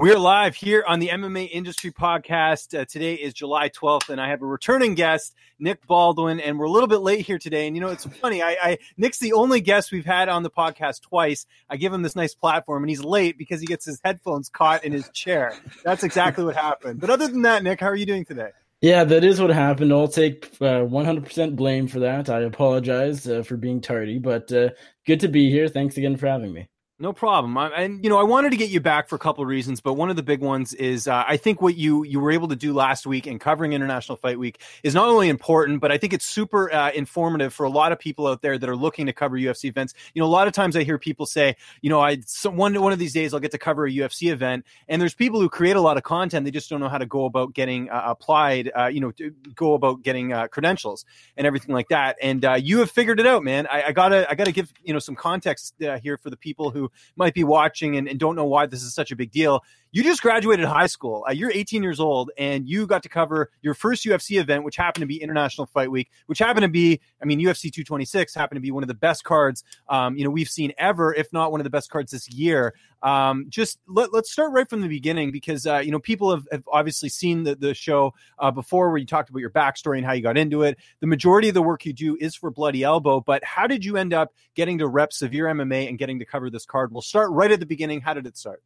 We are live here on the MMA Industry Podcast. Uh, today is July 12th, and I have a returning guest, Nick Baldwin, and we're a little bit late here today. And you know, it's funny. I, I Nick's the only guest we've had on the podcast twice. I give him this nice platform, and he's late because he gets his headphones caught in his chair. That's exactly what happened. But other than that, Nick, how are you doing today? Yeah, that is what happened. I'll take uh, 100% blame for that. I apologize uh, for being tardy, but uh, good to be here. Thanks again for having me. No problem. I, and you know, I wanted to get you back for a couple of reasons, but one of the big ones is uh, I think what you you were able to do last week in covering International Fight Week is not only important, but I think it's super uh, informative for a lot of people out there that are looking to cover UFC events. You know, a lot of times I hear people say, you know, I some, one one of these days I'll get to cover a UFC event, and there's people who create a lot of content, they just don't know how to go about getting uh, applied, uh, you know, go about getting uh, credentials and everything like that. And uh, you have figured it out, man. I, I gotta I gotta give you know some context here for the people who might be watching and, and, don't know why this is such a big deal. You just graduated high school. Uh, you're 18 years old, and you got to cover your first UFC event, which happened to be International Fight Week, which happened to be, I mean, UFC 226 happened to be one of the best cards, um, you know, we've seen ever, if not one of the best cards this year. Um, just let, us start right from the beginning because uh, you know people have, have obviously seen the, the show uh, before where you talked about your backstory and how you got into it. The majority of the work you do is for Bloody Elbow, but how did you end up getting to rep Severe MMA and getting to cover this card? We'll start right at the beginning. How did it start?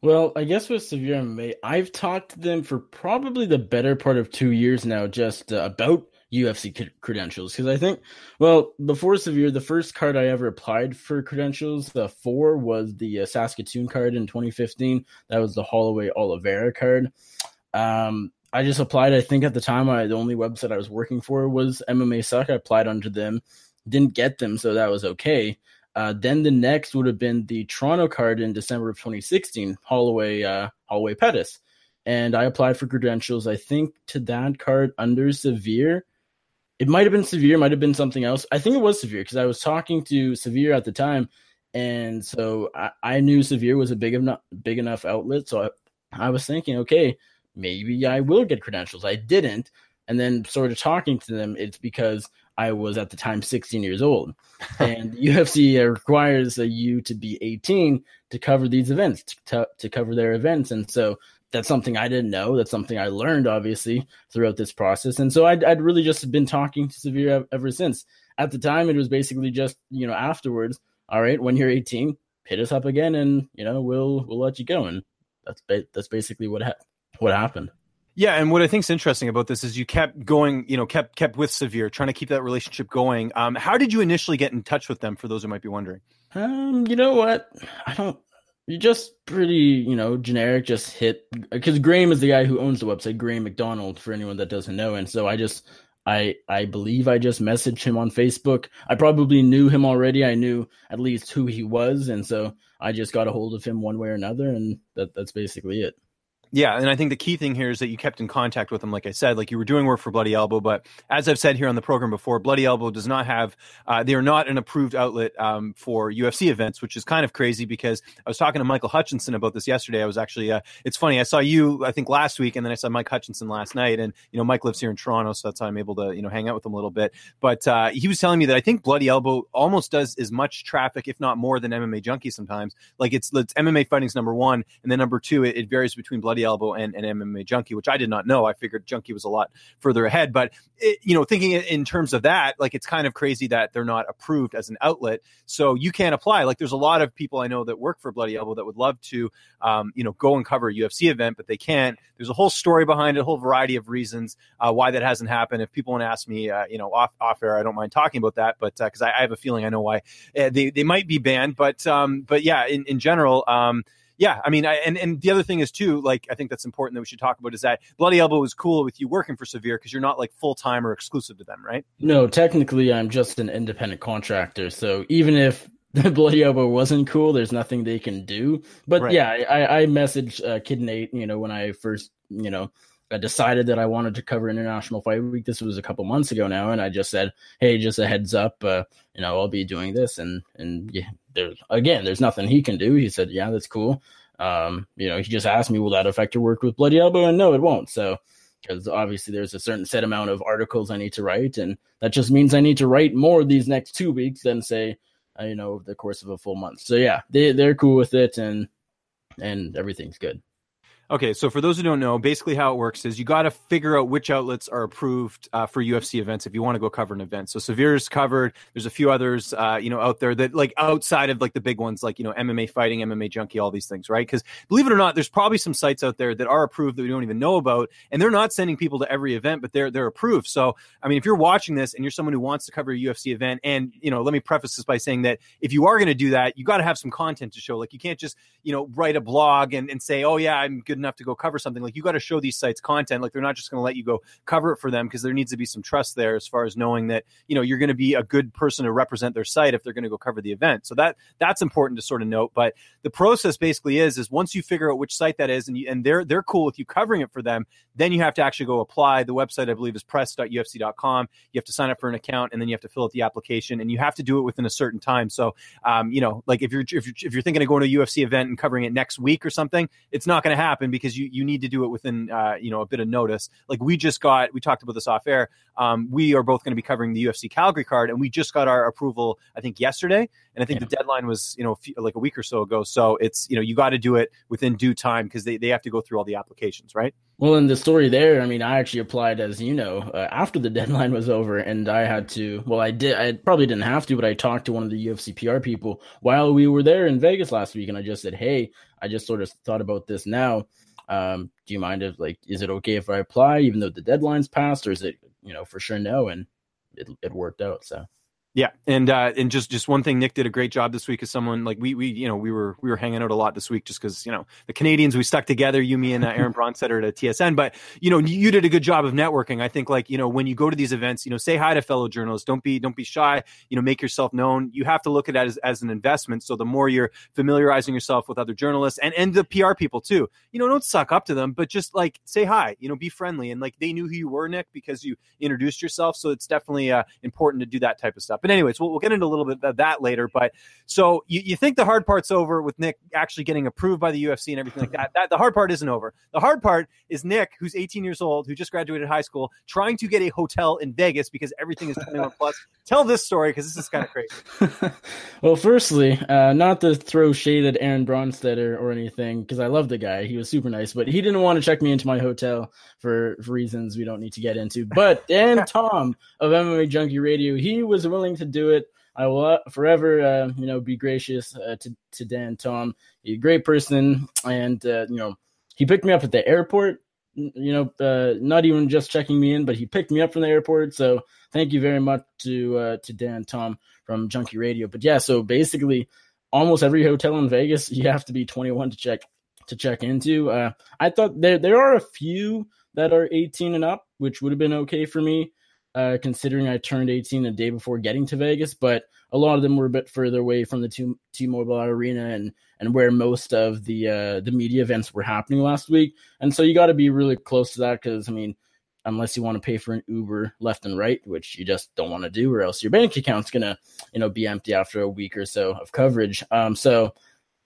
Well, I guess with Severe MMA, I've talked to them for probably the better part of two years now, just uh, about UFC credentials because I think, well, before Severe, the first card I ever applied for credentials, the four was the uh, Saskatoon card in 2015. That was the Holloway Oliveira card. Um, I just applied. I think at the time, I the only website I was working for was MMA Sucka. I applied under them, didn't get them, so that was okay. Uh, then the next would have been the Toronto card in December of 2016, Holloway uh, Holloway Pettis, and I applied for credentials. I think to that card under Severe it might have been severe, might have been something else. I think it was severe because I was talking to severe at the time, and so I, I knew severe was a big enough big enough outlet. So I, I was thinking, okay, maybe I will get credentials. I didn't, and then sort of talking to them, it's because I was at the time 16 years old, and UFC requires you to be 18 to cover these events, to, to cover their events, and so that's something I didn't know. That's something I learned, obviously, throughout this process. And so I'd, I'd really just been talking to Severe ever since. At the time, it was basically just, you know, afterwards, all right, when you're 18, hit us up again and, you know, we'll, we'll let you go. And that's, ba- that's basically what, ha- what happened. Yeah, and what I think is interesting about this is you kept going, you know, kept kept with Severe, trying to keep that relationship going. Um, how did you initially get in touch with them? For those who might be wondering, um, you know what, I don't you just pretty, you know, generic. Just hit because Graham is the guy who owns the website, Graham McDonald, for anyone that doesn't know. And so I just, I, I believe I just messaged him on Facebook. I probably knew him already. I knew at least who he was, and so I just got a hold of him one way or another, and that, that's basically it. Yeah, and I think the key thing here is that you kept in contact with them, like I said, like you were doing work for Bloody Elbow. But as I've said here on the program before, Bloody Elbow does not have, uh, they are not an approved outlet um, for UFC events, which is kind of crazy because I was talking to Michael Hutchinson about this yesterday. I was actually, uh, it's funny, I saw you, I think last week, and then I saw Mike Hutchinson last night. And, you know, Mike lives here in Toronto, so that's how I'm able to, you know, hang out with him a little bit. But uh, he was telling me that I think Bloody Elbow almost does as much traffic, if not more, than MMA Junkie sometimes. Like it's, it's MMA fighting's number one, and then number two, it, it varies between Bloody Elbow and, and MMA Junkie, which I did not know. I figured Junkie was a lot further ahead. But, it, you know, thinking in terms of that, like it's kind of crazy that they're not approved as an outlet. So you can't apply. Like there's a lot of people I know that work for Bloody Elbow that would love to, um, you know, go and cover a UFC event, but they can't. There's a whole story behind it, a whole variety of reasons uh, why that hasn't happened. If people want to ask me, uh, you know, off, off air, I don't mind talking about that, but because uh, I, I, have a feeling I know why uh, they, they might be banned. But, um, but yeah, in, in general, um, yeah, I mean, I, and and the other thing is too, like I think that's important that we should talk about is that Bloody Elbow is cool with you working for Severe because you're not like full time or exclusive to them, right? No, technically, I'm just an independent contractor. So even if the Bloody Elbow wasn't cool, there's nothing they can do. But right. yeah, I I messaged uh, Kid Nate, you know, when I first, you know. I decided that I wanted to cover International Fight Week. This was a couple months ago now, and I just said, "Hey, just a heads up, uh, you know, I'll be doing this." And and yeah, again, there's nothing he can do. He said, "Yeah, that's cool." Um, you know, he just asked me, "Will that affect your work with Bloody Elbow?" And no, it won't. So, because obviously there's a certain set amount of articles I need to write, and that just means I need to write more these next two weeks than say, uh, you know, over the course of a full month. So yeah, they they're cool with it, and and everything's good. Okay, so for those who don't know, basically how it works is you got to figure out which outlets are approved uh, for UFC events if you want to go cover an event. So Severe is covered. There's a few others, uh, you know, out there that like outside of like the big ones, like you know MMA fighting, MMA junkie, all these things, right? Because believe it or not, there's probably some sites out there that are approved that we don't even know about, and they're not sending people to every event, but they're they're approved. So I mean, if you're watching this and you're someone who wants to cover a UFC event, and you know, let me preface this by saying that if you are going to do that, you got to have some content to show. Like you can't just you know write a blog and, and say, oh yeah, I'm good enough to go cover something something like you got to show these sites content like they're not just going to let you go cover it for them because there needs to be some trust there as far as knowing that you know you're going to be a good person to represent their site if they're going to go cover the event. So that that's important to sort of note but the process basically is is once you figure out which site that is and you, and they're they're cool with you covering it for them then you have to actually go apply. The website i believe is press.ufc.com you have to sign up for an account and then you have to fill out the application and you have to do it within a certain time. So um, you know like if you're if you're, if you're thinking of going to a ufc event and covering it next week or something it's not going to happen because you you need to do it within uh, you know a bit of notice. Like we just got, we talked about this off air. Um, we are both going to be covering the UFC Calgary card, and we just got our approval, I think yesterday, and I think yeah. the deadline was you know a few, like a week or so ago. So it's you know you got to do it within due time because they they have to go through all the applications, right? Well, in the story there, I mean, I actually applied as you know uh, after the deadline was over, and I had to. Well, I did. I probably didn't have to, but I talked to one of the UFC PR people while we were there in Vegas last week, and I just said, "Hey, I just sort of thought about this now." Um, do you mind if like is it okay if I apply even though the deadline's passed, or is it you know for sure no? And it it worked out. So yeah, and uh, and just just one thing, Nick did a great job this week as someone like we we you know we were we were hanging out a lot this week just because you know the Canadians we stuck together, you me and uh, Aaron Bronsteter at TSN, but you know you did a good job of networking. I think like you know when you go to these events, you know say hi to fellow journalists, don't be don't be shy, you know make yourself known. You have to look at it as, as an investment. So the more you're familiarizing yourself with other journalists and and the PR people too, you know don't suck up to them, but just like say hi, you know be friendly and like they knew who you were, Nick, because you introduced yourself. So it's definitely uh, important to do that type of stuff. But anyways, we'll, we'll get into a little bit of that later. But so you, you think the hard part's over with Nick actually getting approved by the UFC and everything like that. That the hard part isn't over. The hard part is Nick, who's 18 years old, who just graduated high school, trying to get a hotel in Vegas because everything is 21 plus. Tell this story because this is kind of crazy. well, firstly, uh, not to throw shade at Aaron Bronsteter or anything because I love the guy. He was super nice, but he didn't want to check me into my hotel for, for reasons we don't need to get into. But Dan Tom of MMA Junkie Radio, he was willing to do it. I will uh, forever, uh, you know, be gracious uh, to to Dan Tom. He's a great person, and uh, you know, he picked me up at the airport. You know, uh, not even just checking me in, but he picked me up from the airport. So thank you very much to uh, to Dan Tom from Junkie Radio. But yeah, so basically, almost every hotel in Vegas you have to be 21 to check to check into. I thought there there are a few that are 18 and up, which would have been okay for me. Uh, considering I turned 18 the day before getting to Vegas, but a lot of them were a bit further away from the T- T-Mobile Arena and and where most of the uh, the media events were happening last week. And so you got to be really close to that because I mean, unless you want to pay for an Uber left and right, which you just don't want to do, or else your bank account's gonna you know be empty after a week or so of coverage. Um, so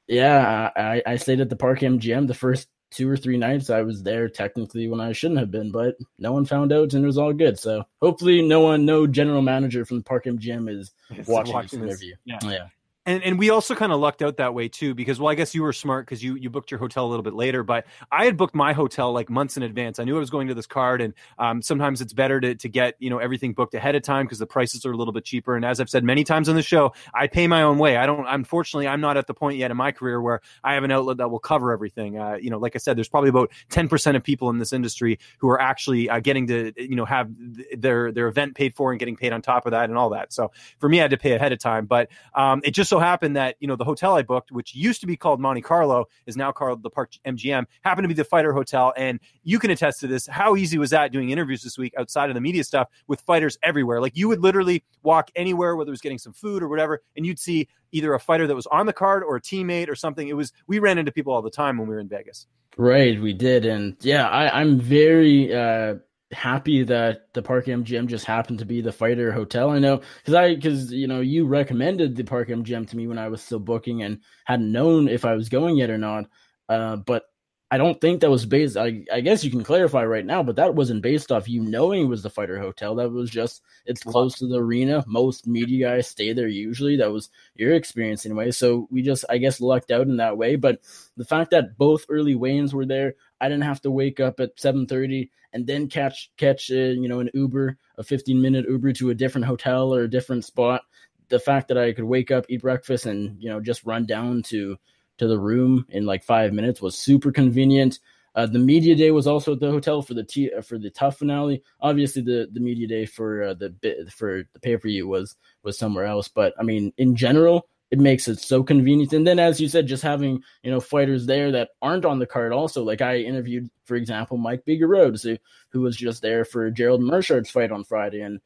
yeah, I, I stayed at the Park MGM the first two or three nights I was there technically when I shouldn't have been, but no one found out and it was all good. So hopefully no one, no general manager from the Park MGM is watching, watching this interview. Yeah. yeah and and we also kind of lucked out that way too because well i guess you were smart because you you booked your hotel a little bit later but i had booked my hotel like months in advance. I knew i was going to this card and um, sometimes it's better to, to get you know everything booked ahead of time because the prices are a little bit cheaper. And as i've said many times on the show i pay my own way. I don't unfortunately i'm not at the point yet in my career where i have an outlet that will cover everything. Uh, you know like i said there's probably about 10% of people in this industry who are actually uh, getting to you know have their their event paid for and getting paid on top of that and all that. So for me i had to pay ahead of time but um, it just so happened that you know the hotel I booked, which used to be called Monte Carlo, is now called the Park MGM, happened to be the fighter hotel. And you can attest to this. How easy was that doing interviews this week outside of the media stuff with fighters everywhere? Like you would literally walk anywhere, whether it was getting some food or whatever, and you'd see either a fighter that was on the card or a teammate or something. It was we ran into people all the time when we were in Vegas. Right, we did, and yeah, I, I'm very. uh happy that the Park MGM just happened to be the fighter hotel. I know because I because you know you recommended the Park MGM to me when I was still booking and hadn't known if I was going yet or not. Uh, but I don't think that was based. I, I guess you can clarify right now, but that wasn't based off you knowing it was the fighter hotel. That was just it's close to the arena. Most media guys stay there usually. That was your experience anyway. So we just I guess lucked out in that way. But the fact that both early weigh-ins were there, I didn't have to wake up at seven thirty and then catch catch uh, you know an Uber, a fifteen minute Uber to a different hotel or a different spot. The fact that I could wake up, eat breakfast, and you know just run down to to the room in like five minutes was super convenient. Uh, the media day was also at the hotel for the T, uh, for the TUF finale. Obviously, the, the media day for uh, the bit for the pay per view was was somewhere else. But I mean, in general, it makes it so convenient. And then, as you said, just having you know fighters there that aren't on the card. Also, like I interviewed, for example, Mike Bigger Rhodes, who, who was just there for Gerald Meerschaert's fight on Friday, and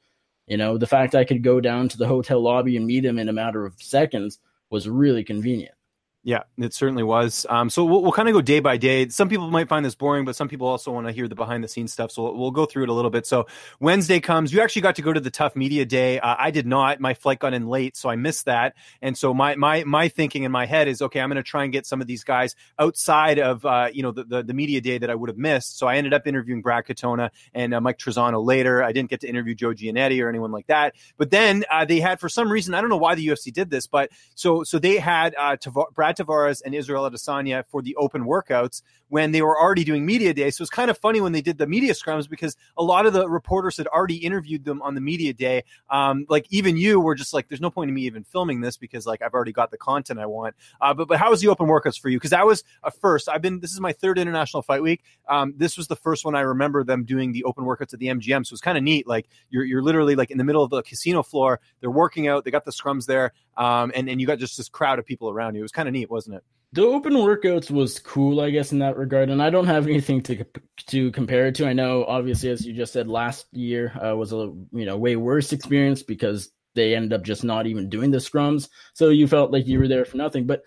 you know the fact I could go down to the hotel lobby and meet him in a matter of seconds was really convenient. Yeah, it certainly was. Um, so we'll, we'll kind of go day by day. Some people might find this boring, but some people also want to hear the behind the scenes stuff. So we'll, we'll, go through it a little bit. So Wednesday comes. You actually got to go to the TUF Media Day. Uh, I did not. My flight got in late, so I missed that. And so my my my thinking in my head is, okay, I'm going to try and get some of these guys outside of uh, you know the, the, the media day that I would have missed. So I ended up interviewing Brad Katona and uh, Mike Trizano later. I didn't get to interview Joe Giannetti or anyone like that. But then uh, they had, for some reason, I don't know why the UFC did this, but so so they had uh, Tav- Brad Tavares and Israel Adesanya for the open workouts when they were already doing media day. So it's kind of funny when they did the media scrums because a lot of the reporters had already interviewed them on the media day. Um, like even you were just like, there's no point in me even filming this because like I've already got the content I want. Uh, but but how was the open workouts for you? Because that was a first. I've been this is my third international fight week. Um, this was the first one I remember them doing the open workouts at the MGM. So it's kind of neat. Like you're you're literally like in the middle of the casino floor. They're working out. They got the scrums there, um, and and you got just this crowd of people around you. It was kind of neat, wasn't it? The open workouts was cool, I guess, in that regard, and I don't have anything to to compare it to. I know, obviously, as you just said, last year uh, was a you know way worse experience because they ended up just not even doing the scrums, so you felt like you were there for nothing. But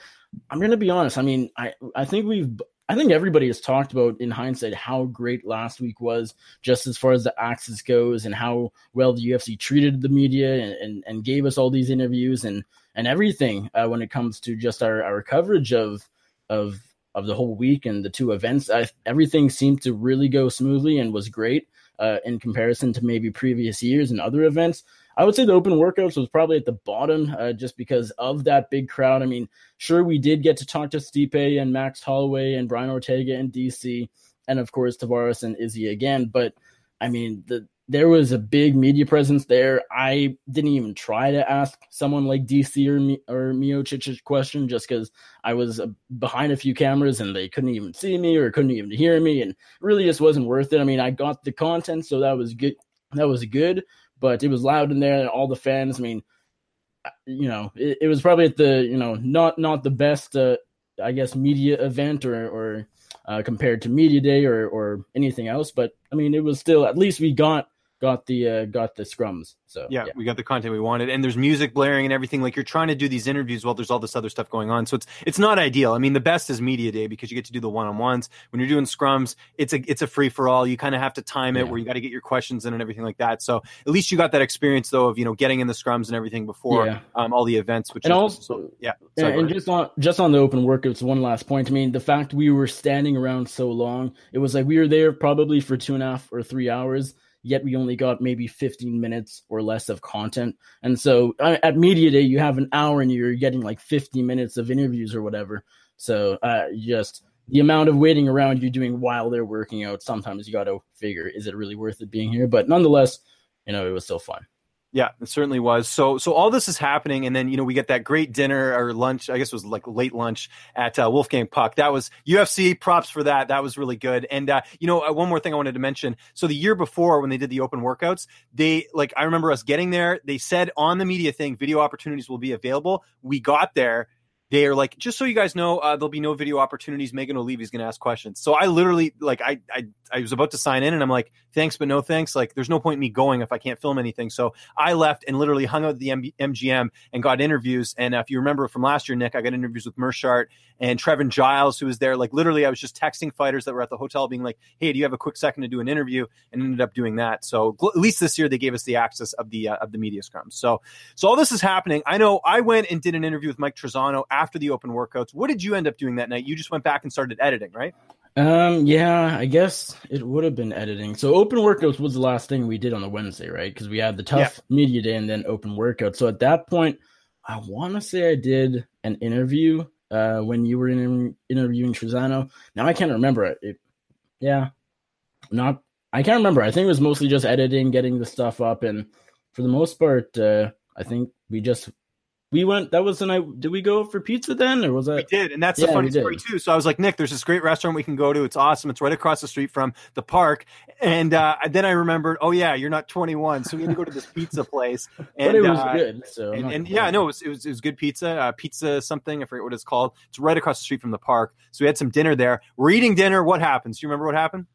I'm gonna be honest. I mean, I I think we've I think everybody has talked about in hindsight how great last week was, just as far as the axis goes, and how well the UFC treated the media and, and, and gave us all these interviews and and everything uh, when it comes to just our, our coverage of of of the whole week and the two events. I, everything seemed to really go smoothly and was great uh, in comparison to maybe previous years and other events. I would say the open workouts was probably at the bottom uh, just because of that big crowd. I mean, sure, we did get to talk to Stipe and Max Holloway and Brian Ortega and DC, and of course Tavares and Izzy again. But I mean, the there was a big media presence there. I didn't even try to ask someone like DC or me, or Miocic a question just because I was uh, behind a few cameras and they couldn't even see me or couldn't even hear me, and really just wasn't worth it. I mean, I got the content, so that was good. That was good, but it was loud in there. and All the fans. I mean, you know, it, it was probably at the you know not not the best, uh, I guess, media event or or uh, compared to media day or or anything else. But I mean, it was still at least we got got the uh, got the scrums. So yeah, yeah, we got the content we wanted, and there's music blaring and everything. Like you're trying to do these interviews while there's all this other stuff going on. So it's it's not ideal. I mean, the best is media day because you get to do the one on ones. When you're doing scrums, it's a it's a free for all. You kind of have to time it yeah. where you got to get your questions in and everything like that. So at least you got that experience though of you know getting in the scrums and everything before yeah. um, all the events. Which and is, also so, yeah, Sorry, and, and just on just on the open workouts, one last point. I mean, the fact we were standing around so long, it was like we were there probably for two and a half or three hours yet we only got maybe 15 minutes or less of content. And so uh, at Media Day, you have an hour and you're getting like 50 minutes of interviews or whatever. So uh, just the amount of waiting around you're doing while they're working out, sometimes you got to figure, is it really worth it being here? But nonetheless, you know, it was still fun. Yeah, it certainly was. So, so all this is happening, and then you know we get that great dinner or lunch. I guess it was like late lunch at uh, Wolfgang Puck. That was UFC. Props for that. That was really good. And uh, you know, uh, one more thing I wanted to mention. So the year before, when they did the open workouts, they like I remember us getting there. They said on the media thing, video opportunities will be available. We got there they are like, just so you guys know, uh, there'll be no video opportunities. Megan Olivi's going to ask questions. So I literally, like, I, I, I was about to sign in and I'm like, thanks, but no thanks. Like, there's no point in me going if I can't film anything. So I left and literally hung out at the MGM and got interviews. And uh, if you remember from last year, Nick, I got interviews with Meerschaert and Trevin Giles, who was there. Like, literally, I was just texting fighters that were at the hotel being like, hey, do you have a quick second to do an interview? And ended up doing that. So gl- at least this year, they gave us the access of the, uh, of the media scrum. So, so all this is happening. I know I went and did an interview with Mike Trizano after the open workouts. What did you end up doing that night? You just went back and started editing, right? Um, yeah, I guess it would have been editing. So open workouts was the last thing we did on the Wednesday, right? Because we had the TUF yeah. media day and then open workout. So at that point, I want to say I did an interview uh, when you were in, interviewing Trizano. Now I can't remember it. it. Yeah, not. I can't remember. I think it was mostly just editing, getting the stuff up, and for the most part, uh, I think we just we went that was the night did we go for pizza then or was that? We did and that's yeah, the funny story too. So i was like nick there's this great restaurant we can go to. It's awesome. It's right across the street from the park. And uh, then i remembered oh yeah you're not 21 so we had to go to this pizza place. And but it was uh, good so and, and yeah no it was, it was, it was good pizza uh, pizza something i forget what it's called. It's right across the street from the park. So we had some dinner there. We're eating dinner. What happens? Do you remember what happened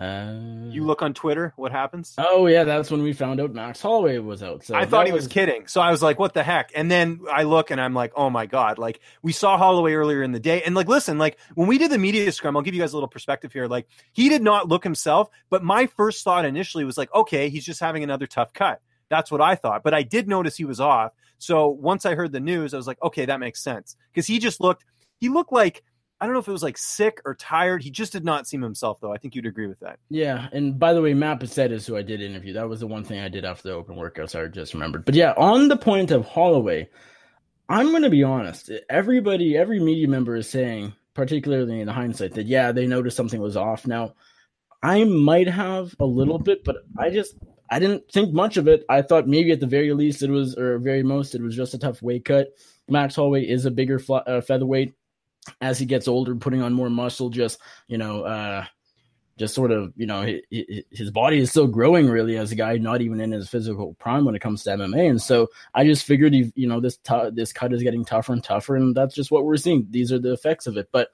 uh, you look on Twitter, what happens? Oh yeah, that's when we found out Max Holloway was out. So I thought he was... was... kidding. So I was like, what the heck? And then I look and I'm like, oh my god, like we saw Holloway earlier in the day. And like listen, like when we did the media scrum, I'll give you guys a little perspective here. Like he did not look himself, but my first thought initially was like, okay, he's just having another tough cut. That's what I thought. But I did notice he was off. So once I heard the news, I was like, okay, that makes sense. Because he just looked he looked like I don't know if it was like sick or tired. He just did not seem himself, though. I think you'd agree with that. Yeah. And by the way, Matt Bessette is who I did interview. That was the one thing I did after the open workouts. I just remembered. But yeah, on the point of Holloway, I'm going to be honest. Everybody, every media member is saying, particularly in hindsight, that yeah, they noticed something was off. Now, I might have a little bit, but I just I didn't think much of it. I thought maybe at the very least it was, or very most, it was just a tough weight cut. Max Holloway is a bigger uh, featherweight as he gets older, putting on more muscle, just you know, uh, just sort of you know, his body is still growing really as a guy not even in his physical prime when it comes to MMA. And so I just figured, you know, this t- this cut is getting tougher and tougher, and that's just what we're seeing. These are the effects of it. But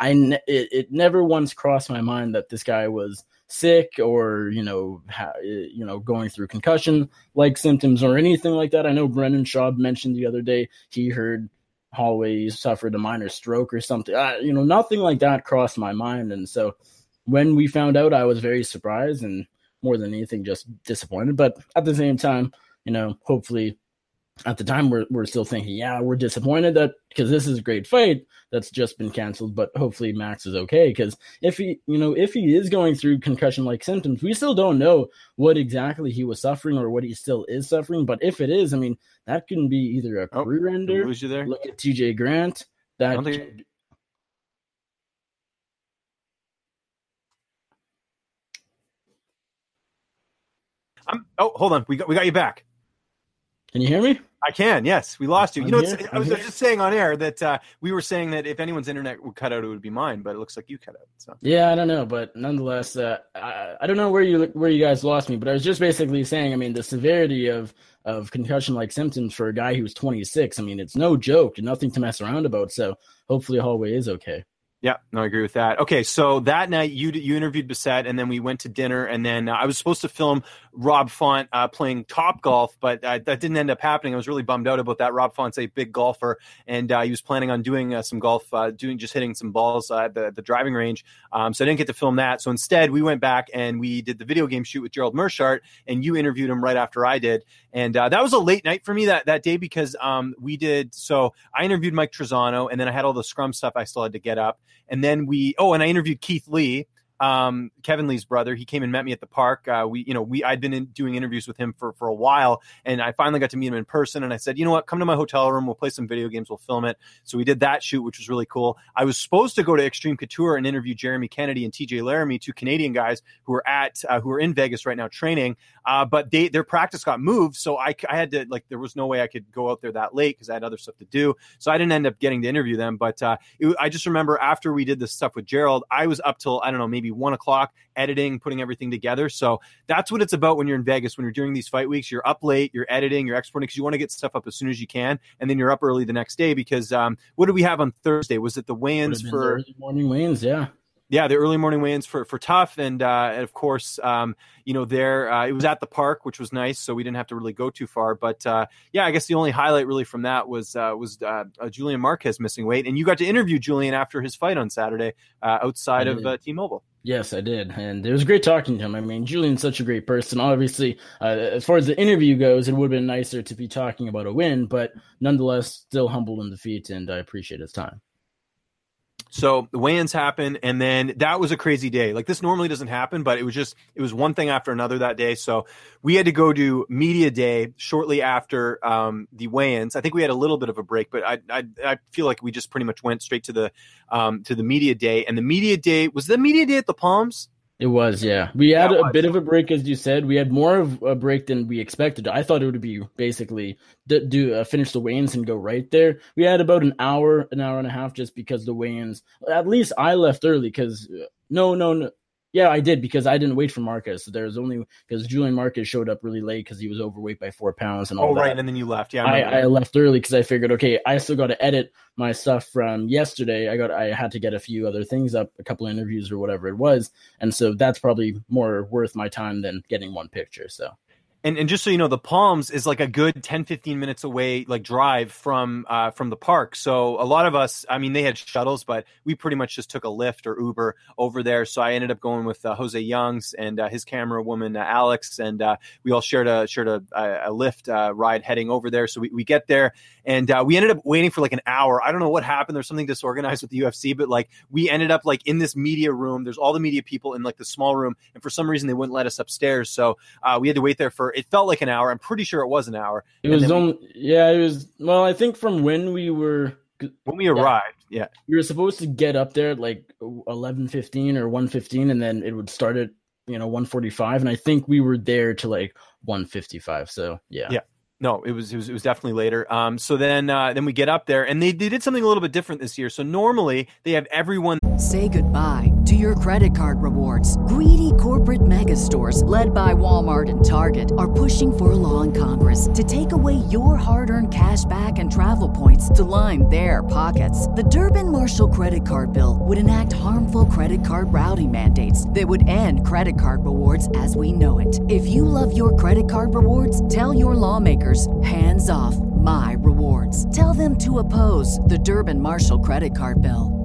I, ne- it, it never once crossed my mind that this guy was sick or you know ha- you know going through concussion like symptoms or anything like that. I know Brendan Schaub mentioned the other day he heard Holloway suffered a minor stroke or something. Uh, you know, nothing like that crossed my mind. And so when we found out, I was very surprised and more than anything, just disappointed. But at the same time, you know, hopefully at the time we're, we're still thinking, yeah, we're disappointed that because this is a great fight that's just been canceled, but hopefully Max is okay. Because if he, you know, if he is going through concussion like symptoms, we still don't know what exactly he was suffering or what he still is suffering. But if it is, I mean, that can be either a oh, career ender. Lose you there. Look at TJ Grant. That. Think... I'm, oh, hold on. We got we got you back. Can you hear me? I can. Yes, we lost you. I'm you know, I was, just saying on air that uh, we were saying that if anyone's internet would cut out, it would be mine. But it looks like you cut out. So yeah, I don't know, but nonetheless, uh, I, I don't know where you where you guys lost me. But I was just basically saying, I mean, the severity of of concussion like symptoms for a guy who's 26. I mean, it's no joke, nothing to mess around about. So hopefully, Holloway is okay. Yeah, no, I agree with that. Okay, so that night you you interviewed Bessette, and then we went to dinner, and then uh, I was supposed to film Rob Font uh, playing Top Golf, but uh, that didn't end up happening. I was really bummed out about that. Rob Font's a big golfer, and uh, he was planning on doing uh, some golf, uh, doing just hitting some balls at the, the driving range. Um, so I didn't get to film that. So instead, we went back and we did the video game shoot with Gerald Meerschaert, and you interviewed him right after I did, and that was a late night for me that that day because um, we did. So I interviewed Mike Trizano, and then I had all the scrum stuff I still had to get up. And then we, oh, and I interviewed Keith Lee, um, Kevin Lee's brother. He came and met me at the park. Uh, we, you know, we I'd been in, doing interviews with him for for a while, and I finally got to meet him in person. And I said, you know what, come to my hotel room. We'll play some video games. We'll film it. So we did that shoot, which was really cool. I was supposed to go to Extreme Couture and interview Jeremy Kennedy and TJ Laramie, two Canadian guys who are at uh, who are in Vegas right now training. Uh, but they their practice got moved, so I I had to like there was no way I could go out there that late because I had other stuff to do. So I didn't end up getting to interview them. But uh, it, I just remember after we did this stuff with Gerald, I was up till I don't know maybe one o'clock editing, putting everything together. So that's what it's about when you're in Vegas. When you're doing these fight weeks, you're up late, you're editing, you're exporting because you want to get stuff up as soon as you can, and then you're up early the next day because um, what did we have on Thursday? Was it the weigh-ins for morning weigh-ins? Yeah yeah, the early morning weigh-ins for for TUF, and, uh, and of course, um, you know, there uh, it was at the park, which was nice, so we didn't have to really go too far. But uh, yeah, I guess the only highlight really from that was uh, was uh, uh, Julian Marquez missing weight, and you got to interview Julian after his fight on Saturday outside of T-Mobile. Yes, I did, and it was great talking to him. I mean, Julian's such a great person. Obviously, uh, as far as the interview goes, it would have been nicer to be talking about a win, but nonetheless, still humbled in defeat, and I appreciate his time. So the weigh-ins happen, and then that was a crazy day. Like this normally doesn't happen, but it was just it was one thing after another that day. So we had to go to media day shortly after um, the weigh-ins. I think we had a little bit of a break, but I, I, I feel like we just pretty much went straight to the um, to the media day. And the media day was the media day at the Palms. It was, yeah. We had a bit of a break, as you said. We had more of a break than we expected. I thought it would be basically do, do uh, finish the weigh-ins and go right there. We had about an hour, an hour and a half, just because the weigh-ins. At least I left early because uh, no, no, no, yeah, I did because I didn't wait for Marquez. There was only because Julian Marquez showed up really late because he was overweight by four pounds and all. Oh, that. right, and then you left. Yeah, I, I, I left early because I figured, okay, I still got to edit my stuff from yesterday. I got, I had to get a few other things up, a couple interviews or whatever it was, and so that's probably more worth my time than getting one picture. So and and just so you know the palms is like a good 10 15 minutes away like drive from uh, from the park. So a lot of us i mean they had shuttles but we pretty much just took a Lyft or uber over there. So i ended up going with uh, jose youngs and uh, his camera woman uh, alex. And uh, we all shared a shared a, a Lyft uh, ride heading over there. So we, we get there and we ended up waiting for like an hour. I don't know what happened. There's something disorganized with the ufc but like we ended up like in this media room. There's all the media people in like the small room and for some reason they wouldn't let us upstairs. So we had to wait there for it felt like an hour. I'm pretty sure it was an hour. It was only we, yeah, it was well, I think from when we were when we arrived, yeah. We were supposed to get up there at like 11:15 or 1:15 and then it would start at, you know, 1:45 and I think we were there to like 1:55. So, yeah. Yeah. No, it was, it was it was definitely later. Um, so then uh, then we get up there, and they, they did something a little bit different this year. So normally they have everyone say goodbye to your credit card rewards. Greedy corporate mega stores, led by Walmart and Target, are pushing for a law in Congress to take away your hard-earned cash back and travel points to line their pockets. The Durbin Marshall credit card bill would enact harmful credit card routing mandates that would end credit card rewards as we know it. If you love your credit card rewards, tell your hands off my rewards. Tell them to oppose the Durbin Marshall credit card bill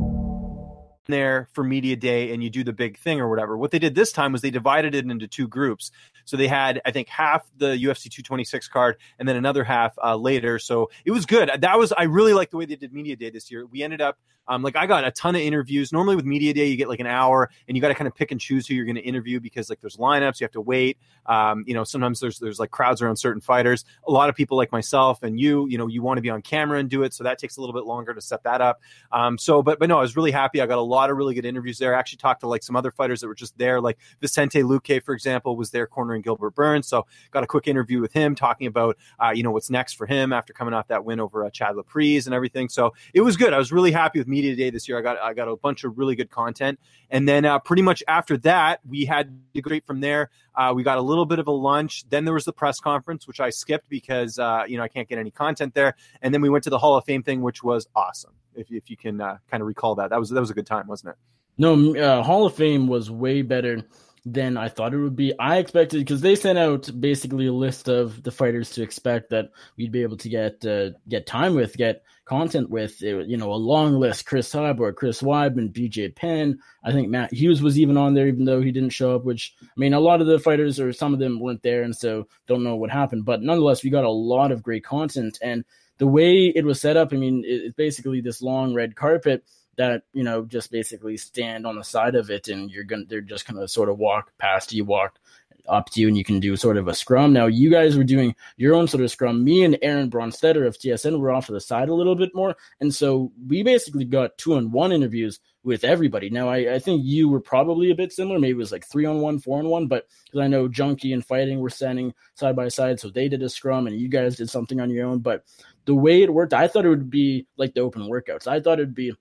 there for media day and you do the big thing or whatever. What they did this time was they divided it into two groups. So they had, I think, half the UFC 226 card and then another half uh, later. So it was good. That was I really like the way they did media day this year. We ended up um, like I got a ton of interviews. Normally with media day, you get like an hour, and you got to kind of pick and choose who you're going to interview because like there's lineups, you have to wait. Um, you know, sometimes there's there's like crowds around certain fighters. A lot of people like myself and you, you know, you want to be on camera and do it, so that takes a little bit longer to set that up. Um, so, but but no, I was really happy. I got a lot of really good interviews there. I actually talked to like some other fighters that were just there, like Vicente Luque, for example, was there cornering Gilbert Burns. So got a quick interview with him, talking about uh, you know what's next for him after coming off that win over uh, Chad Laprise and everything. So it was good. I was really happy with media day this year. I got I got a bunch of really good content, and then uh, pretty much after that, we had to great from there. Uh, we got a little bit of a lunch. Then there was the press conference, which I skipped because uh, you know I can't get any content there. And then we went to the Hall of Fame thing, which was awesome. If if you can uh, kind of recall that, that was that was a good time, wasn't it? No, uh, Hall of Fame was way better than I thought it would be. I expected because they sent out basically a list of the fighters to expect that we'd be able to get uh, get time with, get content with. It, you know, a long list: Chris Cyborg, Chris Weidman, BJ Penn. I think Matt Hughes was even on there, even though he didn't show up. Which I mean, a lot of the fighters or some of them weren't there, and so don't know what happened. But nonetheless, we got a lot of great content and. The way it was set up, I mean, it's basically this long red carpet that you know just basically stand on the side of it and you're gonna they're just gonna sort of walk past you walk up to you and you can do sort of a scrum. Now you guys were doing your own sort of scrum. Me and aaron bronsteter of tsn were off to the side a little bit more. And so we basically got two on one interviews with everybody. Now I, I think you were probably a bit similar. Maybe it was like three on one four on one but because i know junkie and fighting were standing side by side so they did a scrum and you guys did something on your own. But the way it worked i thought it would be like the open workouts. I thought it'd be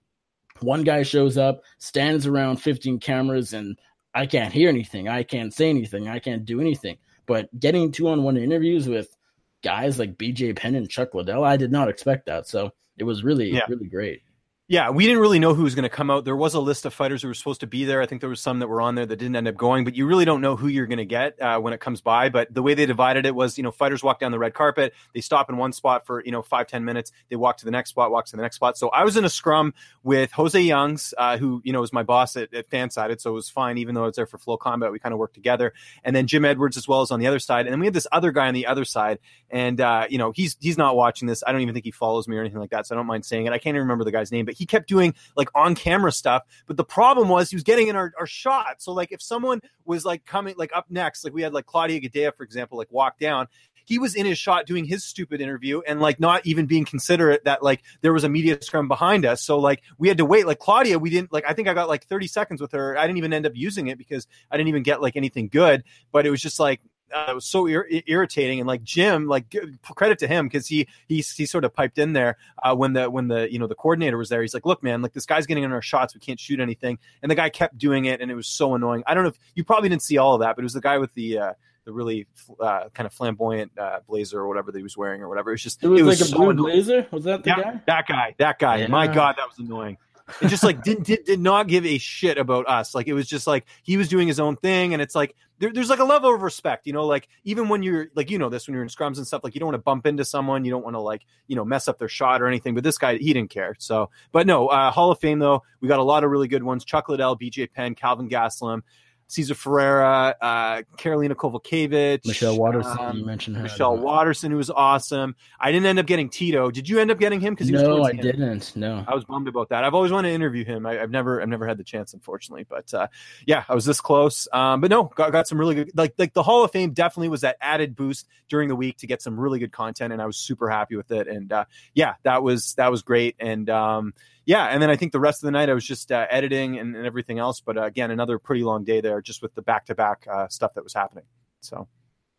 one guy shows up, stands around 15 cameras, and I can't hear anything. I can't say anything. I can't do anything. But getting two on one interviews with guys like BJ Penn and Chuck Liddell, I did not expect that. So it was really, yeah. really great. Yeah, we didn't really know who was going to come out. There was a list of fighters who were supposed to be there. I think there was some that were on there that didn't end up going, but you really don't know who you're going to get uh, when it comes by. But the way they divided it was, you know, fighters walk down the red carpet, they stop in one spot for, you know, five ten minutes, they walk to the next spot, walk to the next spot. So I was in a scrum with Jose Youngs, uh, who, you know, was my boss at, at Fansided, so it was fine, even though I was there for FloCombat. We kind of worked together. And then Jim Edwards as well as on the other side. And then we had this other guy on the other side. And, uh, you know, he's he's not watching this. I don't even think he follows me or anything like that, so I don't mind saying it. I can't even remember the guy's name, but he kept doing like on camera stuff. But the problem was he was getting in our, our shot. So like if someone was like coming like up next, like we had like Claudia Gadelha, for example, like walk down, he was in his shot doing his stupid interview and like not even being considerate that like there was a media scrum behind us. So like we had to wait. Like Claudia, we didn't like I think I got like 30 seconds with her. I didn't even end up using it because I didn't even get like anything good. But it was just like uh, it was so ir- irritating and like Jim like credit to him because he he he sort of piped in there uh, when the when the you know the coordinator was there he's like look man like this guy's getting in our shots we can't shoot anything and the guy kept doing it and it was so annoying I don't know if you probably didn't see all of that but it was the guy with the uh, the really uh, kind of flamboyant uh, blazer or whatever that he was wearing or whatever. It was just it was, it was like so a blue annoying. blazer. Was that the yeah, guy? That guy. That guy. Yeah. My God, that was annoying and just like did, did did not give a shit about us. Like it was just like he was doing his own thing, and it's like there, there's like a level of respect, you know. Like even when you're like you know this when you're in scrums and stuff, like you don't want to bump into someone, you don't want to like you know mess up their shot or anything. But this guy he didn't care. So, but no, uh, Hall of Fame though we got a lot of really good ones: Chuck Liddell, B.J. Penn, Kelvin Gastelum. Cesar Ferreira, uh, Karolina Kowalkiewicz, Michelle Waterson. Um, you mentioned her. Michelle Waterson, who was awesome. I didn't end up getting Tito. Did you end up getting him? Because no, I didn't. No, I was bummed about that. I've always wanted to interview him. I, have never, I've never had the chance, unfortunately. But uh, yeah, I was this close. Um, but no, got, got some really good. Like, like the Hall of Fame definitely was that added boost during the week to get some really good content, and I was super happy with it. And uh, yeah, that was that was great. And um, yeah, and then I think the rest of the night I was just uh, editing and, and, everything else. But uh, again, another pretty long day there, just with the back to back stuff that was happening. So.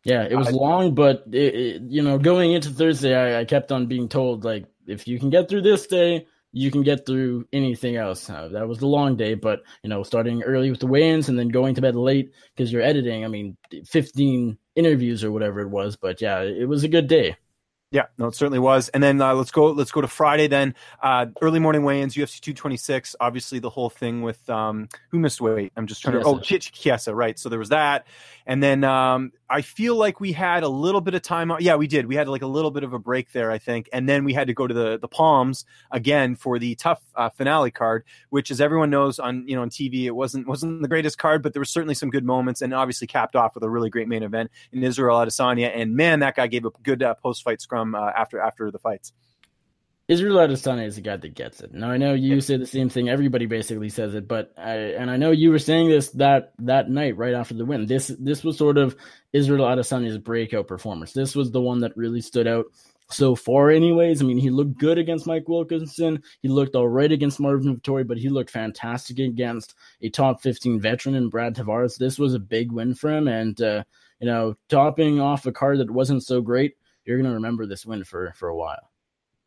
Yeah, it was long, but it, it, you know, going into Thursday, I, I, kept on being told like, if you can get through this day, you can get through anything else. Uh, that was the long day, but you know, starting early with the weigh-ins and then going to bed late because you're editing. I mean, 15 interviews or whatever it was, but yeah, it was a good day. Yeah, no, it certainly was. And then uh, let's go. Let's go to Friday. Then uh, early morning weigh-ins, UFC 226. Obviously, the whole thing with um, who missed weight. I'm just trying Chiesa. to. Oh, Chiesa, right? So there was that. And then um, I feel like we had a little bit of time. Yeah, we did. We had like a little bit of a break there, I think. And then we had to go to the the Palms again for the TUF uh, finale card, which, as everyone knows on you know on TV, it wasn't wasn't the greatest card, but there was certainly some good moments, and obviously capped off with a really great main event in Israel Adesanya. And man, that guy gave a good uh, post fight scrum uh, after after the fights. Israel Adesanya is the guy that gets it. Now I know you say the same thing. Everybody basically says it, but I, and I know you were saying this that that night right after the win. This this was sort of Israel Adesanya's breakout performance. This was the one that really stood out so far. Anyways, I mean he looked good against Mike Wilkinson. He looked all right against Marvin Vettori, but he looked fantastic against a top fifteen veteran in Brad Tavares. This was a big win for him, and uh, you know topping off a card that wasn't so great. You're gonna remember this win for for a while.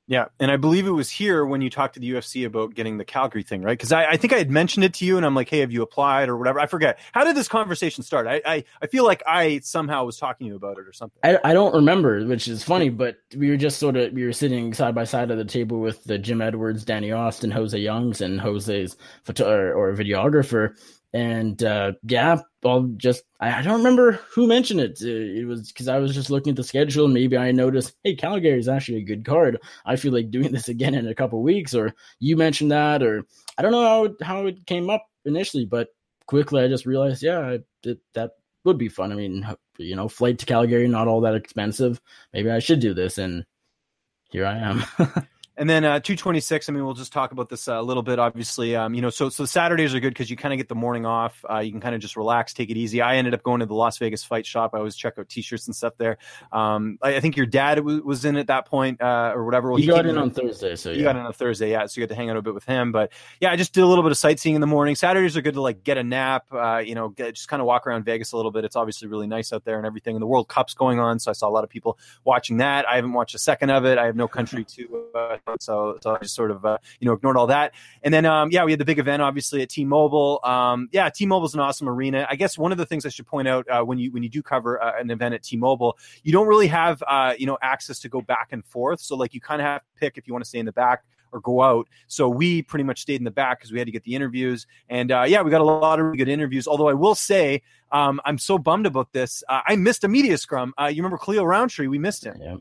Yeah, and I believe it was here when you talked to the UFC about getting the Calgary thing, right? Because I, I, think I had mentioned it to you, and I'm like, "Hey, have you applied or whatever?" I forget. How did this conversation start? I, I, I feel like I somehow was talking to you about it or something. I, I don't remember, which is funny, but we were just sort of we were sitting side by side at the table with the Jim Edwards, Danny Austin, Jose Youngs, and Jose's photo or, or videographer, and uh, yeah, I'll just I, I, don't remember who mentioned it. It was because I was just looking at the schedule and maybe I noticed, hey, Calgary is actually a good card. I feel like doing this again in a couple weeks, or you mentioned that, or I don't know how it, how it came up initially, but quickly I just realized, yeah, it, that would be fun. I mean, you know, flight to Calgary not all that expensive. Maybe I should do this, and here I am. And then uh, 226. I mean, we'll just talk about this uh, a little bit. Obviously, um, you know, so so Saturdays are good because you kind of get the morning off. Uh, you can kind of just relax, take it easy. I ended up going to the Las Vegas Fight Shop. I always check out T-shirts and stuff there. Um, I, I, think your dad w- was in at that point uh, or whatever. Well, he, he got in on Thursday, so you yeah. got in on Thursday, yeah. So you got to hang out a bit with him. But yeah, I just did a little bit of sightseeing in the morning. Saturdays are good to like get a nap. Uh, you know, get, just kind of walk around Vegas a little bit. It's obviously really nice out there and everything. And the World Cup's going on, so I saw a lot of people watching that. I haven't watched a second of it. I have no country to, uh, so so I just sort of uh, you know ignored all that. And then um, yeah, we had the big event obviously at T-Mobile. Um, yeah, T-Mobile's an awesome arena. I guess one of the things I should point out uh, when you when you do cover uh, an event at T-Mobile, you don't really have uh, you know access to go back and forth. So like you kind of have to pick if you want to stay in the back or go out. So we pretty much stayed in the back because we had to get the interviews. And uh, yeah, we got a lot of really good interviews. Although I will say, um, I'm so bummed about this. Uh, I missed a media scrum. Uh, you remember Khalil Rountree? We missed him. Yeah.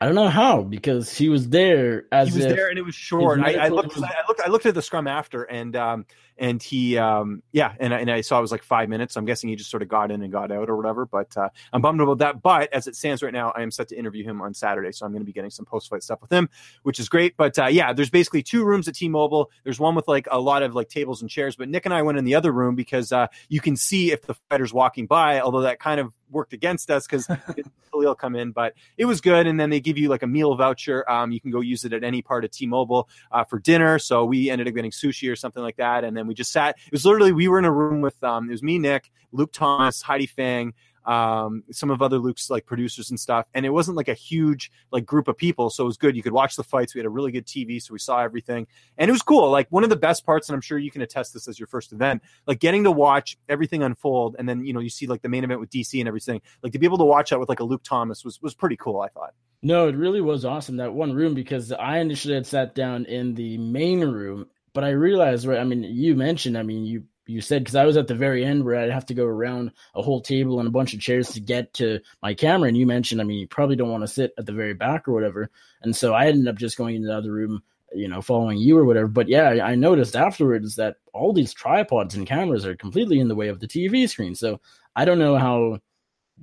I don't know how because he was there as he was there and it was short. I, I, looked, I looked, I looked at the scrum after, and um, and he um yeah and, and i saw it was like five minutes. I'm guessing he just sort of got in and got out or whatever but uh, i'm bummed about that. But as it stands right now i am set to interview him on saturday so i'm going to be getting some post-fight stuff with him which is great. But uh, yeah there's basically two rooms at t-mobile. There's one with like a lot of like tables and chairs but nick and i went in the other room because uh, you can see if the fighter's walking by although that kind of worked against us because Khalil come in, but it was good. And then they give you like a meal voucher. Um, you can go use it at any part of T-Mobile uh, for dinner. So we ended up getting sushi or something like that, and then we just sat. It was literally we were in a room with um, it was me, Nick, Luke Thomas, Heidi Fang, um, some of other Luke's like producers and stuff, and it wasn't like a huge like group of people, so it was good. You could watch the fights. We had a really good TV, so we saw everything, and it was cool. Like one of the best parts, and I'm sure you can attest this as your first event, like getting to watch everything unfold, and then you know you see like the main event with DC and everything. Like to be able to watch that with like a Luke Thomas was was pretty cool. I thought. No, it really was awesome that one room because I initially had sat down in the main room but I realized, right? I mean, you mentioned, I mean, you you said because I was at the very end where I'd have to go around a whole table and a bunch of chairs to get to my camera. And you mentioned, I mean, you probably don't want to sit at the very back or whatever. And so I ended up just going into the other room, you know, following you or whatever. But yeah, I noticed afterwards that all these tripods and cameras are completely in the way of the TV screen. So I don't know how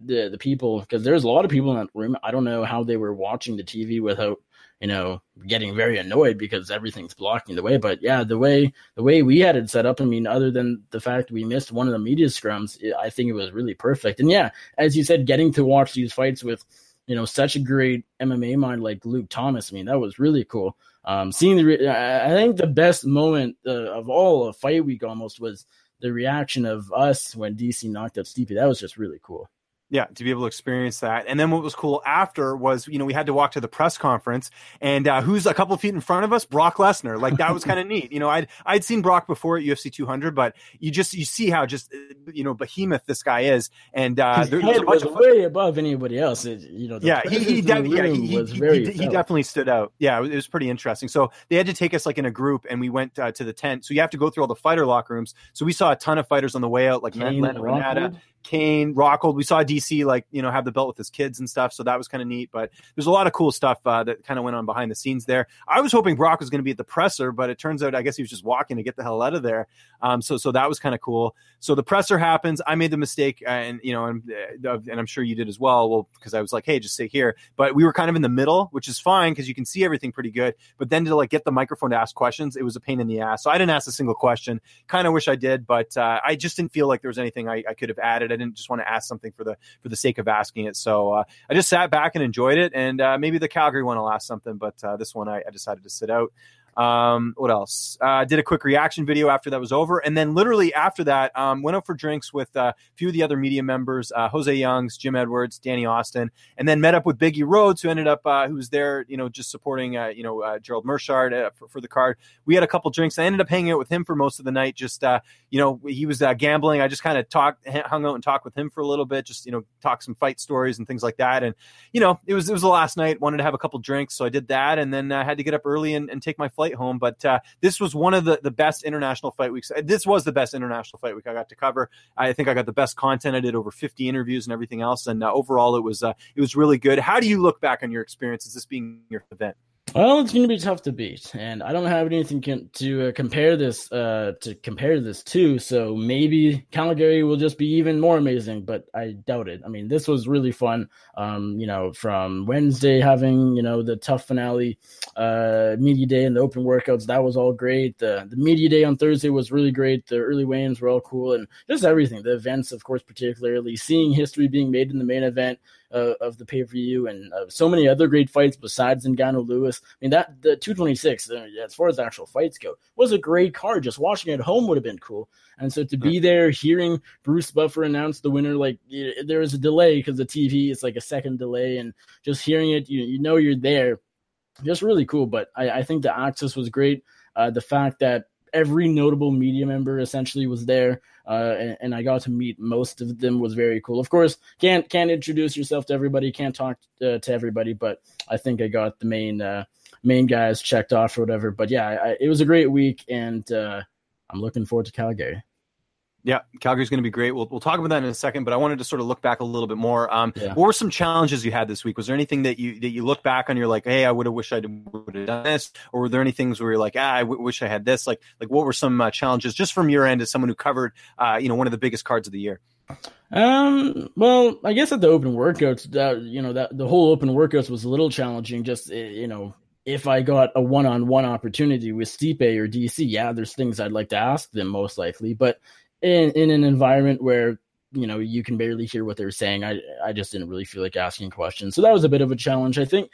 the the people because there's a lot of people in that room. I don't know how they were watching the TV without you know, getting very annoyed because everything's blocking the way. But yeah, the way the way we had it set up, I mean, other than the fact we missed one of the media scrums, I think it was really perfect. And yeah, as you said, getting to watch these fights with you know such a great MMA mind like Luke Thomas, I mean, that was really cool. Um, seeing the, re- I think the best moment uh, of all of fight week almost was the reaction of us when DC knocked out Stipe. That was just really cool yeah to be able to experience that. And then what was cool after was you know we had to walk to the press conference and uh, who's a couple feet in front of us? Brock lesnar. Like that was kind of neat. You know i'd i'd seen brock before at ufc 200 but you just you see how just you know behemoth this guy is and uh His there, head was of, way above anybody else. It, you know yeah he he, de- yeah, he, he, he, he, definitely stood out. Yeah it was, it was, pretty interesting. So they had to take us like in a group and we went uh, to the tent. So you have to go through all the fighter locker rooms. So we saw a ton of fighters on the way out like Kane, Renata, Kane, Rockhold. We saw DC like you know have the belt with his kids and stuff, so that was kind of neat. But there's a lot of cool stuff uh, that kind of went on behind the scenes there. I was hoping Brock was going to be at the presser, but it turns out I guess he was just walking to get the hell out of there. Um, so so that was kind of cool. So the presser happens. I made the mistake, uh, and you know, and, uh, and I'm sure you did as well. Well, because I was like, hey, just sit here. But we were kind of in the middle, which is fine because you can see everything pretty good. But then to like get the microphone to ask questions, it was a pain in the ass. So I didn't ask a single question. Kind of wish I did, but uh, I just didn't feel like there was anything I, I could have added. I didn't just want to ask something for the for the sake of asking it. So uh, I just sat back and enjoyed it. And uh, maybe the Calgary one will ask something, but uh, this one I, I, decided to sit out. Um, what else? Uh, did a quick reaction video after that was over, and then literally after that, um, went out for drinks with uh, a few of the other media members, uh, Jose Youngs, Jim Edwards, Danny Austin, and then met up with Biggie Rhodes, who ended up uh, who was there, you know, just supporting, uh, you know, uh, Gerald Meerschaert uh, for, for, the card. We had a couple drinks. I ended up hanging out with him for most of the night. Just, uh, you know, he was gambling. I just kind of talked, hung out and talked with him for a little bit, just you know, talk some fight stories and things like that. And you know, it was it was the last night. Wanted to have a couple drinks, so I did that, and then I had to get up early and, and take my flight home. But uh, this was one of the the best international fight weeks. Uh, this was the best international fight week I got to cover. I think I got the best content. I did over 50 interviews and everything else, and uh, overall, it was it was really good. How do you look back on your experience as this being your event? Well, it's going to be TUF to beat, and I don't have anything can, to uh, compare this uh, to compare this to. So maybe Calgary will just be even more amazing, but I doubt it. I mean, this was really fun. Um, you know, from Wednesday having you know the tough finale, uh, media day and the open workouts, that was all great. The the media day on Thursday was really great. The early weigh-ins were all cool, and just everything. The events, of course, particularly seeing history being made in the main event uh, of the pay per view, and uh, so many other great fights besides Ngannou Lewis. I mean, that the 226, uh, as far as actual fights go, was a great card. Just watching it at home would have been cool. And so to be there, hearing Bruce Buffer announce the winner, like there was a delay because the TV is like a second delay, and just hearing it, you you know you're there. Just really cool. But I, I think the access was great. Uh, the fact that every notable media member essentially was there, uh, and, and, I got to meet most of them. was very cool. Of course, can't can't introduce yourself to everybody, can't talk uh, to everybody, but I think I got the main uh, main guys checked off or whatever. But yeah, I, it was a great week, and uh, I'm looking forward to Calgary. Yeah, Calgary's going to be great. We'll, we'll talk about that in a second, but I wanted to sort of look back a little bit more. Um, yeah. What were some challenges you had this week? Was there anything that you that you look back on? You're like, hey, I would have wished I would have done this, or were there any things where you're like, ah, I w- wish I had this? Like, like what were some uh, challenges just from your end as someone who covered, uh, you know, one of the biggest cards of the year? Um, well, I guess at the open workouts, that you know, that the whole open workouts was a little challenging. Just eh, you know, if I got a one-on-one opportunity with Stipe or DC, yeah, there's things I'd like to ask them most likely, but in in an environment where you know you can barely hear what they're saying i i just didn't really feel like asking questions. So that was a bit of a challenge. I think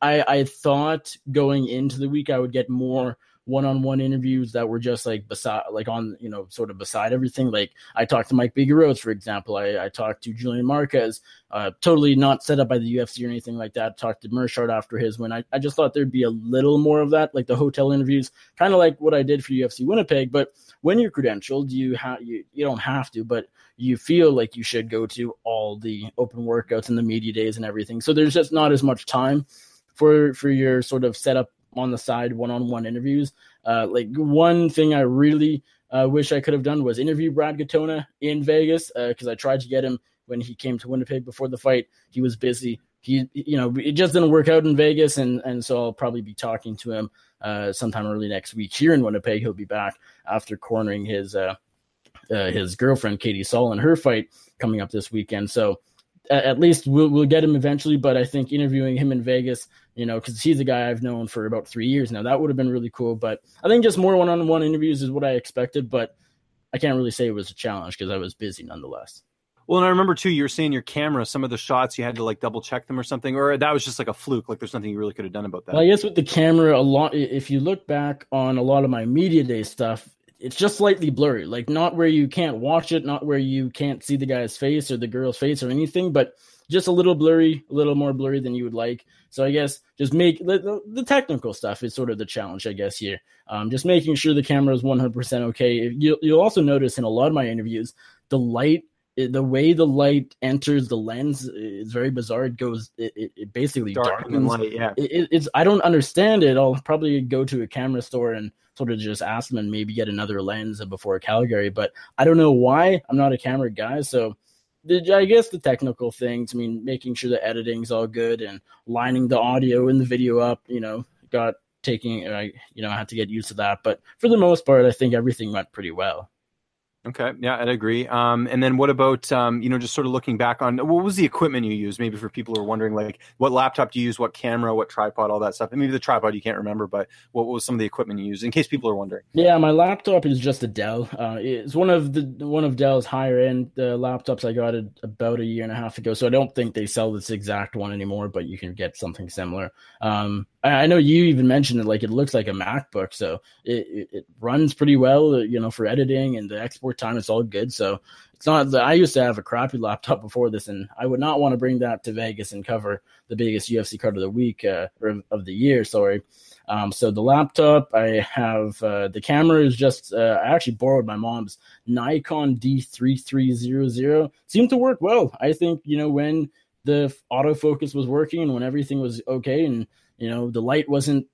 i i thought going into the week i would get more one-on-one interviews that were just like beside like on you know sort of beside everything. Like i talked to mike biggie for example. I, I talked to julian marquez uh, totally not set up by the ufc or anything like that. Talked to Meerschaert after his win. I, I just thought there'd be a little more of that like the hotel interviews kind of like what i did for ufc winnipeg but when you're credentialed you have you, you don't have to but you feel like you should go to all the open workouts and the media days and everything so there's just not as much time for for your sort of setup on the side one-on-one interviews. Uh, like one thing I really uh, wish I could have done was interview Brad Katona in Vegas because uh, I tried to get him when he came to Winnipeg before the fight. He was busy. He, you know, it just didn't work out in Vegas, and and so I'll probably be talking to him uh, sometime early next week here in Winnipeg. He'll be back after cornering his uh, uh, his girlfriend Katie Saul in her fight coming up this weekend. So at least we'll, we'll get him eventually. But I think interviewing him in Vegas, you know, because he's a guy I've known for about three years now, that would have been really cool. But I think just more one on one interviews is what I expected. But I can't really say it was a challenge because I was busy nonetheless. Well, and I remember too, you were saying your camera, some of the shots you had to like double check them or something, or that was just like a fluke. Like there's nothing you really could have done about that. Well, I guess with the camera, a lot. If you look back on a lot of my media day stuff, it's just slightly blurry. Like not where you can't watch it, not where you can't see the guy's face or the girl's face or anything, but just a little blurry, a little more blurry than you would like. So I guess just make the, the technical stuff is sort of the challenge, I guess here. Um, just making sure the camera is 100% okay. You, you'll also notice in a lot of my interviews, the light the way the light enters the lens is very bizarre. It goes, it, it, it basically darkens. Light, yeah, it, it's I don't understand it. I'll probably go to a camera store and sort of just ask them and maybe get another lens before Calgary. But I don't know why. I'm not a camera guy, so the, I guess the technical things. I mean, making sure the editing's all good and lining the audio and the video up. You know, got taking I you know I had to get used to that, but for the most part, I think everything went pretty well. Okay, yeah, I'd agree. Um, and then what about um, you know just sort of looking back on what was the equipment you used? Maybe for people who are wondering, like what laptop do you use, what camera, what tripod, all that stuff. And maybe the tripod you can't remember, but what was some of the equipment you used? In case people are wondering. Yeah, my laptop is just a Dell. Uh, it's one of the one of Dell's higher end uh, laptops. I got it about a year and a half ago, so I don't think they sell this exact one anymore. But you can get something similar. Um, I know you even mentioned it, like it looks like a MacBook, so it, it, runs pretty well, uh, you know, for editing and the export time. It's all good. So it's not that I used to have a crappy laptop before this, and I would not want to bring that to Vegas and cover the biggest UFC card of the week uh, or of the year. Sorry. Um, so the laptop, I have uh, the camera is just uh, I actually borrowed my mom's Nikon D3300. Seemed to work well. I think you know when the autofocus was working and when everything was okay and you know the light wasn't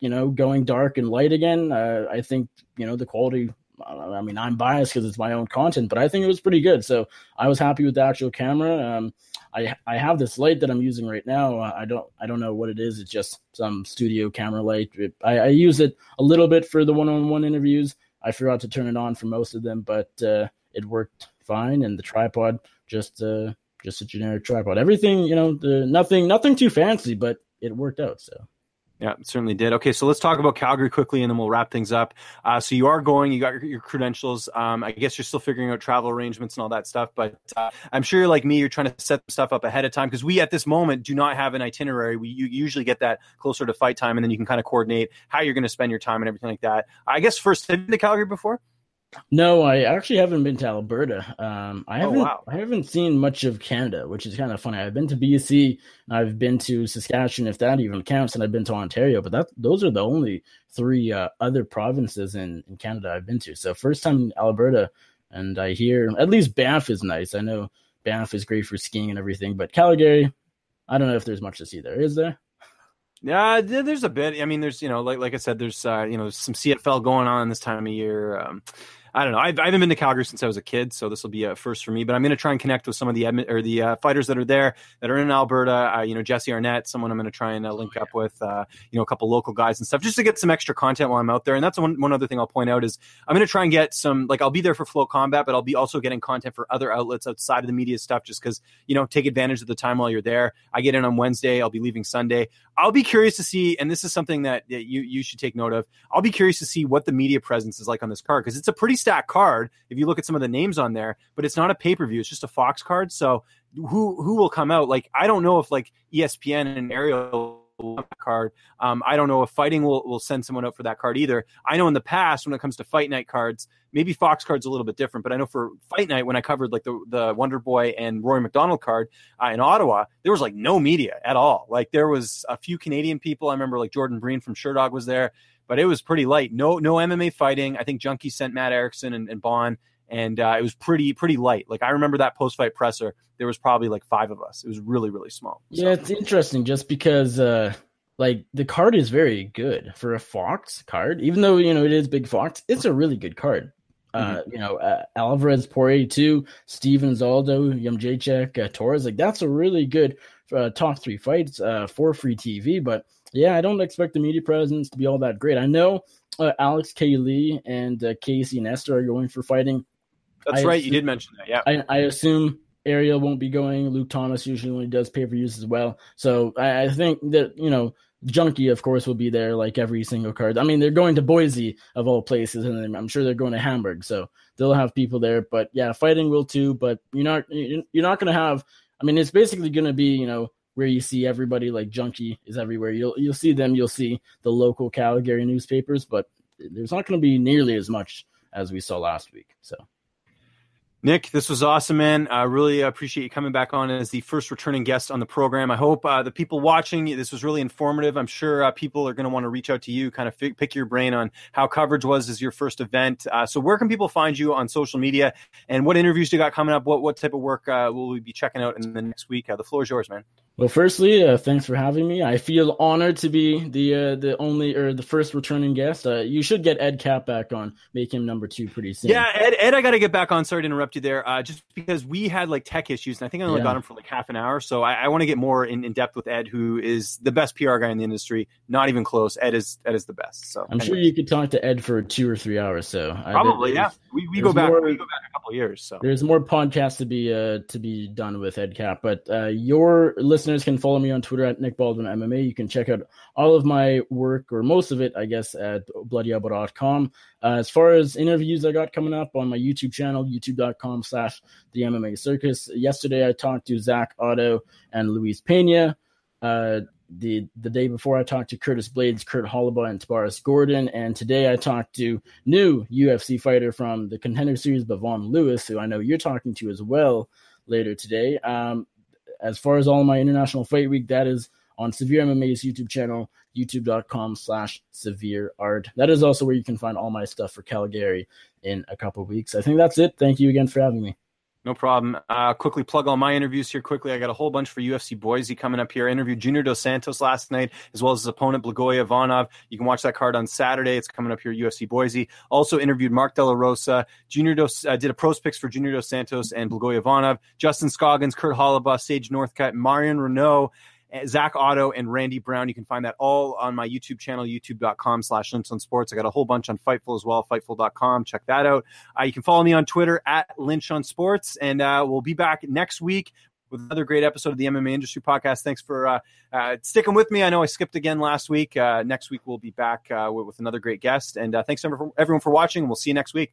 you know going dark and light again. Uh, i think you know the quality i mean i'm biased because it's my own content but i think it was pretty good. So i was happy with the actual camera. Um, i i have this light that i'm using right now. Uh, i don't i don't know what it is. It's just some studio camera light. I, I use it a little bit for the one-on-one interviews. I forgot to turn it on for most of them but uh, it worked fine. And the tripod just uh just a generic tripod. Everything you know the nothing nothing too fancy but it worked out. So. Yeah, certainly did. Okay, so let's talk about Calgary quickly, and then we'll wrap things up. Uh, so you are going, you got your, your credentials. Um, I guess you're still figuring out travel arrangements and all that stuff, but uh, I'm sure you're like me, you're trying to set stuff up ahead of time because we at this moment do not have an itinerary. We you usually get that closer to fight time, and then you can kind of coordinate how you're going to spend your time and everything like that. I guess first, have you been to Calgary before? No, I actually haven't been to Alberta. Um, I oh, haven't. Oh, wow. I haven't seen much of Canada, which is kind of funny. I've been to BC, I've been to Saskatchewan, if that even counts, and I've been to Ontario. But that those are the only three uh, other provinces in, in Canada I've been to. So first time in Alberta, and I hear at least Banff is nice. I know Banff is great for skiing and everything, but Calgary, I don't know if there's much to see there. Is there? Yeah, there's a bit. I mean, there's you know, like like I said, there's uh, you know some CFL going on this time of year. Um, I don't know. I've, I haven't been to Calgary since I was a kid, so this will be a first for me. But I'm going to try and connect with some of the or the uh, fighters that are there that are in Alberta. Uh, you know, Jesse Arnett, someone I'm going to try and uh, link oh, yeah. up with. Uh, you know, a couple local guys and stuff, just to get some extra content while I'm out there. And that's one one other thing I'll point out is I'm going to try and get some like I'll be there for FloCombat, but I'll be also getting content for other outlets outside of the media stuff, just because you know take advantage of the time while you're there. I get in on Wednesday. I'll be leaving Sunday. I'll be curious to see, and this is something that, that you you should take note of. I'll be curious to see what the media presence is like on this card because it's a pretty stacked card if you look at some of the names on there, but it's not a pay per view. It's just a Fox card. So who who will come out? Like I don't know if like ESPN and Ariel card. Um, I don't know if fighting will, will send someone out for that card either. I know in the past when it comes to fight night cards, maybe Fox card's a little bit different, but I know for fight night when I covered like the the Wonder Boy and Rory MacDonald card uh, in Ottawa, there was like no media at all. Like there was a few Canadian people. I remember like Jordan Breen from Sherdog was there but it was pretty light. No, no MMA fighting. I think Junkie sent Matt Erickson and, and Bohn, and uh, it was pretty, pretty light. Like I remember that post fight presser. There was probably like five of us. It was really, really small. Yeah, it's interesting just because, uh, like the card is very good for a Fox card, even though you know it is Big Fox. It's a really good card. Uh, mm-hmm. you know, uh, Alvarez, Poirier, two, Stevens, Aldo, Jędrzejczyk, uh, Torres. Like that's a really good uh, top three fights uh, for free TV. But yeah, I don't expect the media presence to be all that great. I know uh, Alex K. Lee and uh, Casey Nestor are going for fighting. That's I right. Assume, you did mention that. Yeah. I, I, assume Ariel won't be going. Luke Thomas usually only does pay per views as well. So I, I, think that, you know, Junkie, of course, will be there like every single card. I mean, they're going to Boise, of all places, and I'm sure they're going to Hamburg. So they'll have people there. But yeah, fighting will too. But you're not, you're not going to have, I mean, it's basically going to be, you know, where you see everybody like junkie is everywhere. You'll you'll see them. You'll see the local Calgary newspapers, but there's not going to be nearly as much as we saw last week. So. Nick, this was awesome, man. I really appreciate you coming back on as the first returning guest on the program. I hope uh, the people watching this was really informative. I'm sure uh, people are going to want to reach out to you, kind of f- pick your brain on how coverage was as your first event. Uh, so, where can people find you on social media, and what interviews do you got coming up? What what type of work uh, will we be checking out in the next week? Uh, the floor is yours, man. Well, firstly, uh, thanks for having me. I feel honored to be the uh, the only or the first returning guest. Uh, you should get Ed Cap back on, make him number two pretty soon. Yeah, Ed, Ed I got to get back on. Sorry to interrupt you there, uh, just because we had like tech issues, and I think I only yeah. got him for like half an hour. So I, I want to get more in, in depth with Ed, who is the best PR guy in the industry. Not even close. Ed is Ed is the best. So I'm anyways. sure you could talk to Ed for two or three hours. So probably, yeah. We, we go back. More, we go back a couple years. So there's more podcasts to be uh, to be done with Ed Cap, but uh, your listeners can follow me on Twitter at Nick Baldwin MMA. You can check out all of my work, or most of it, I guess, at bloodyelbow.com. Uh, as far as interviews I got coming up on my YouTube channel, youtube.com slash the MMA circus. Yesterday I talked to Zak Ottow and Luis Pena. Uh, the the day before I talked to Curtis Blaydes, Kurt Holobaugh, and Tabaris Gordon, and today I talked to new UFC fighter from the Contender Series, Bavon Lewis, who I know you're talking to as well later today. Um, as far as all my international fight week, that is on Severe MMA's YouTube channel, youtube.com slash severe art. That is also where you can find all my stuff for Calgary in a couple weeks. I think that's it. Thank you again for having me. No problem. Uh, quickly plug all my interviews here quickly. I got a whole bunch for UFC Boise coming up here. I interviewed Junior Dos Santos last night, as well as his opponent Blagoy Ivanov. You can watch that card on Saturday. It's coming up here, UFC Boise. Also interviewed Mark De La Rosa. Junior Dos uh, did a pros picks for Junior Dos Santos and Blagoy Ivanov. Justin Scoggins, Kurt Holobaugh, Sage Northcutt, Marion Reneau, Zak Ottow and Randy Brown. You can find that all on my YouTube channel, youtube.com slash Lynch on Sports. I got a whole bunch on Fightful as well, fightful.com. Check that out. Uh, you can follow me on Twitter at Lynch on Sports. And uh, we'll be back next week with another great episode of the MMA Industry Podcast. Thanks for uh, uh, sticking with me. I know I skipped again last week. Uh, next week, we'll be back uh, with, with, another great guest. And thanks everyone for watching. We'll see you next week.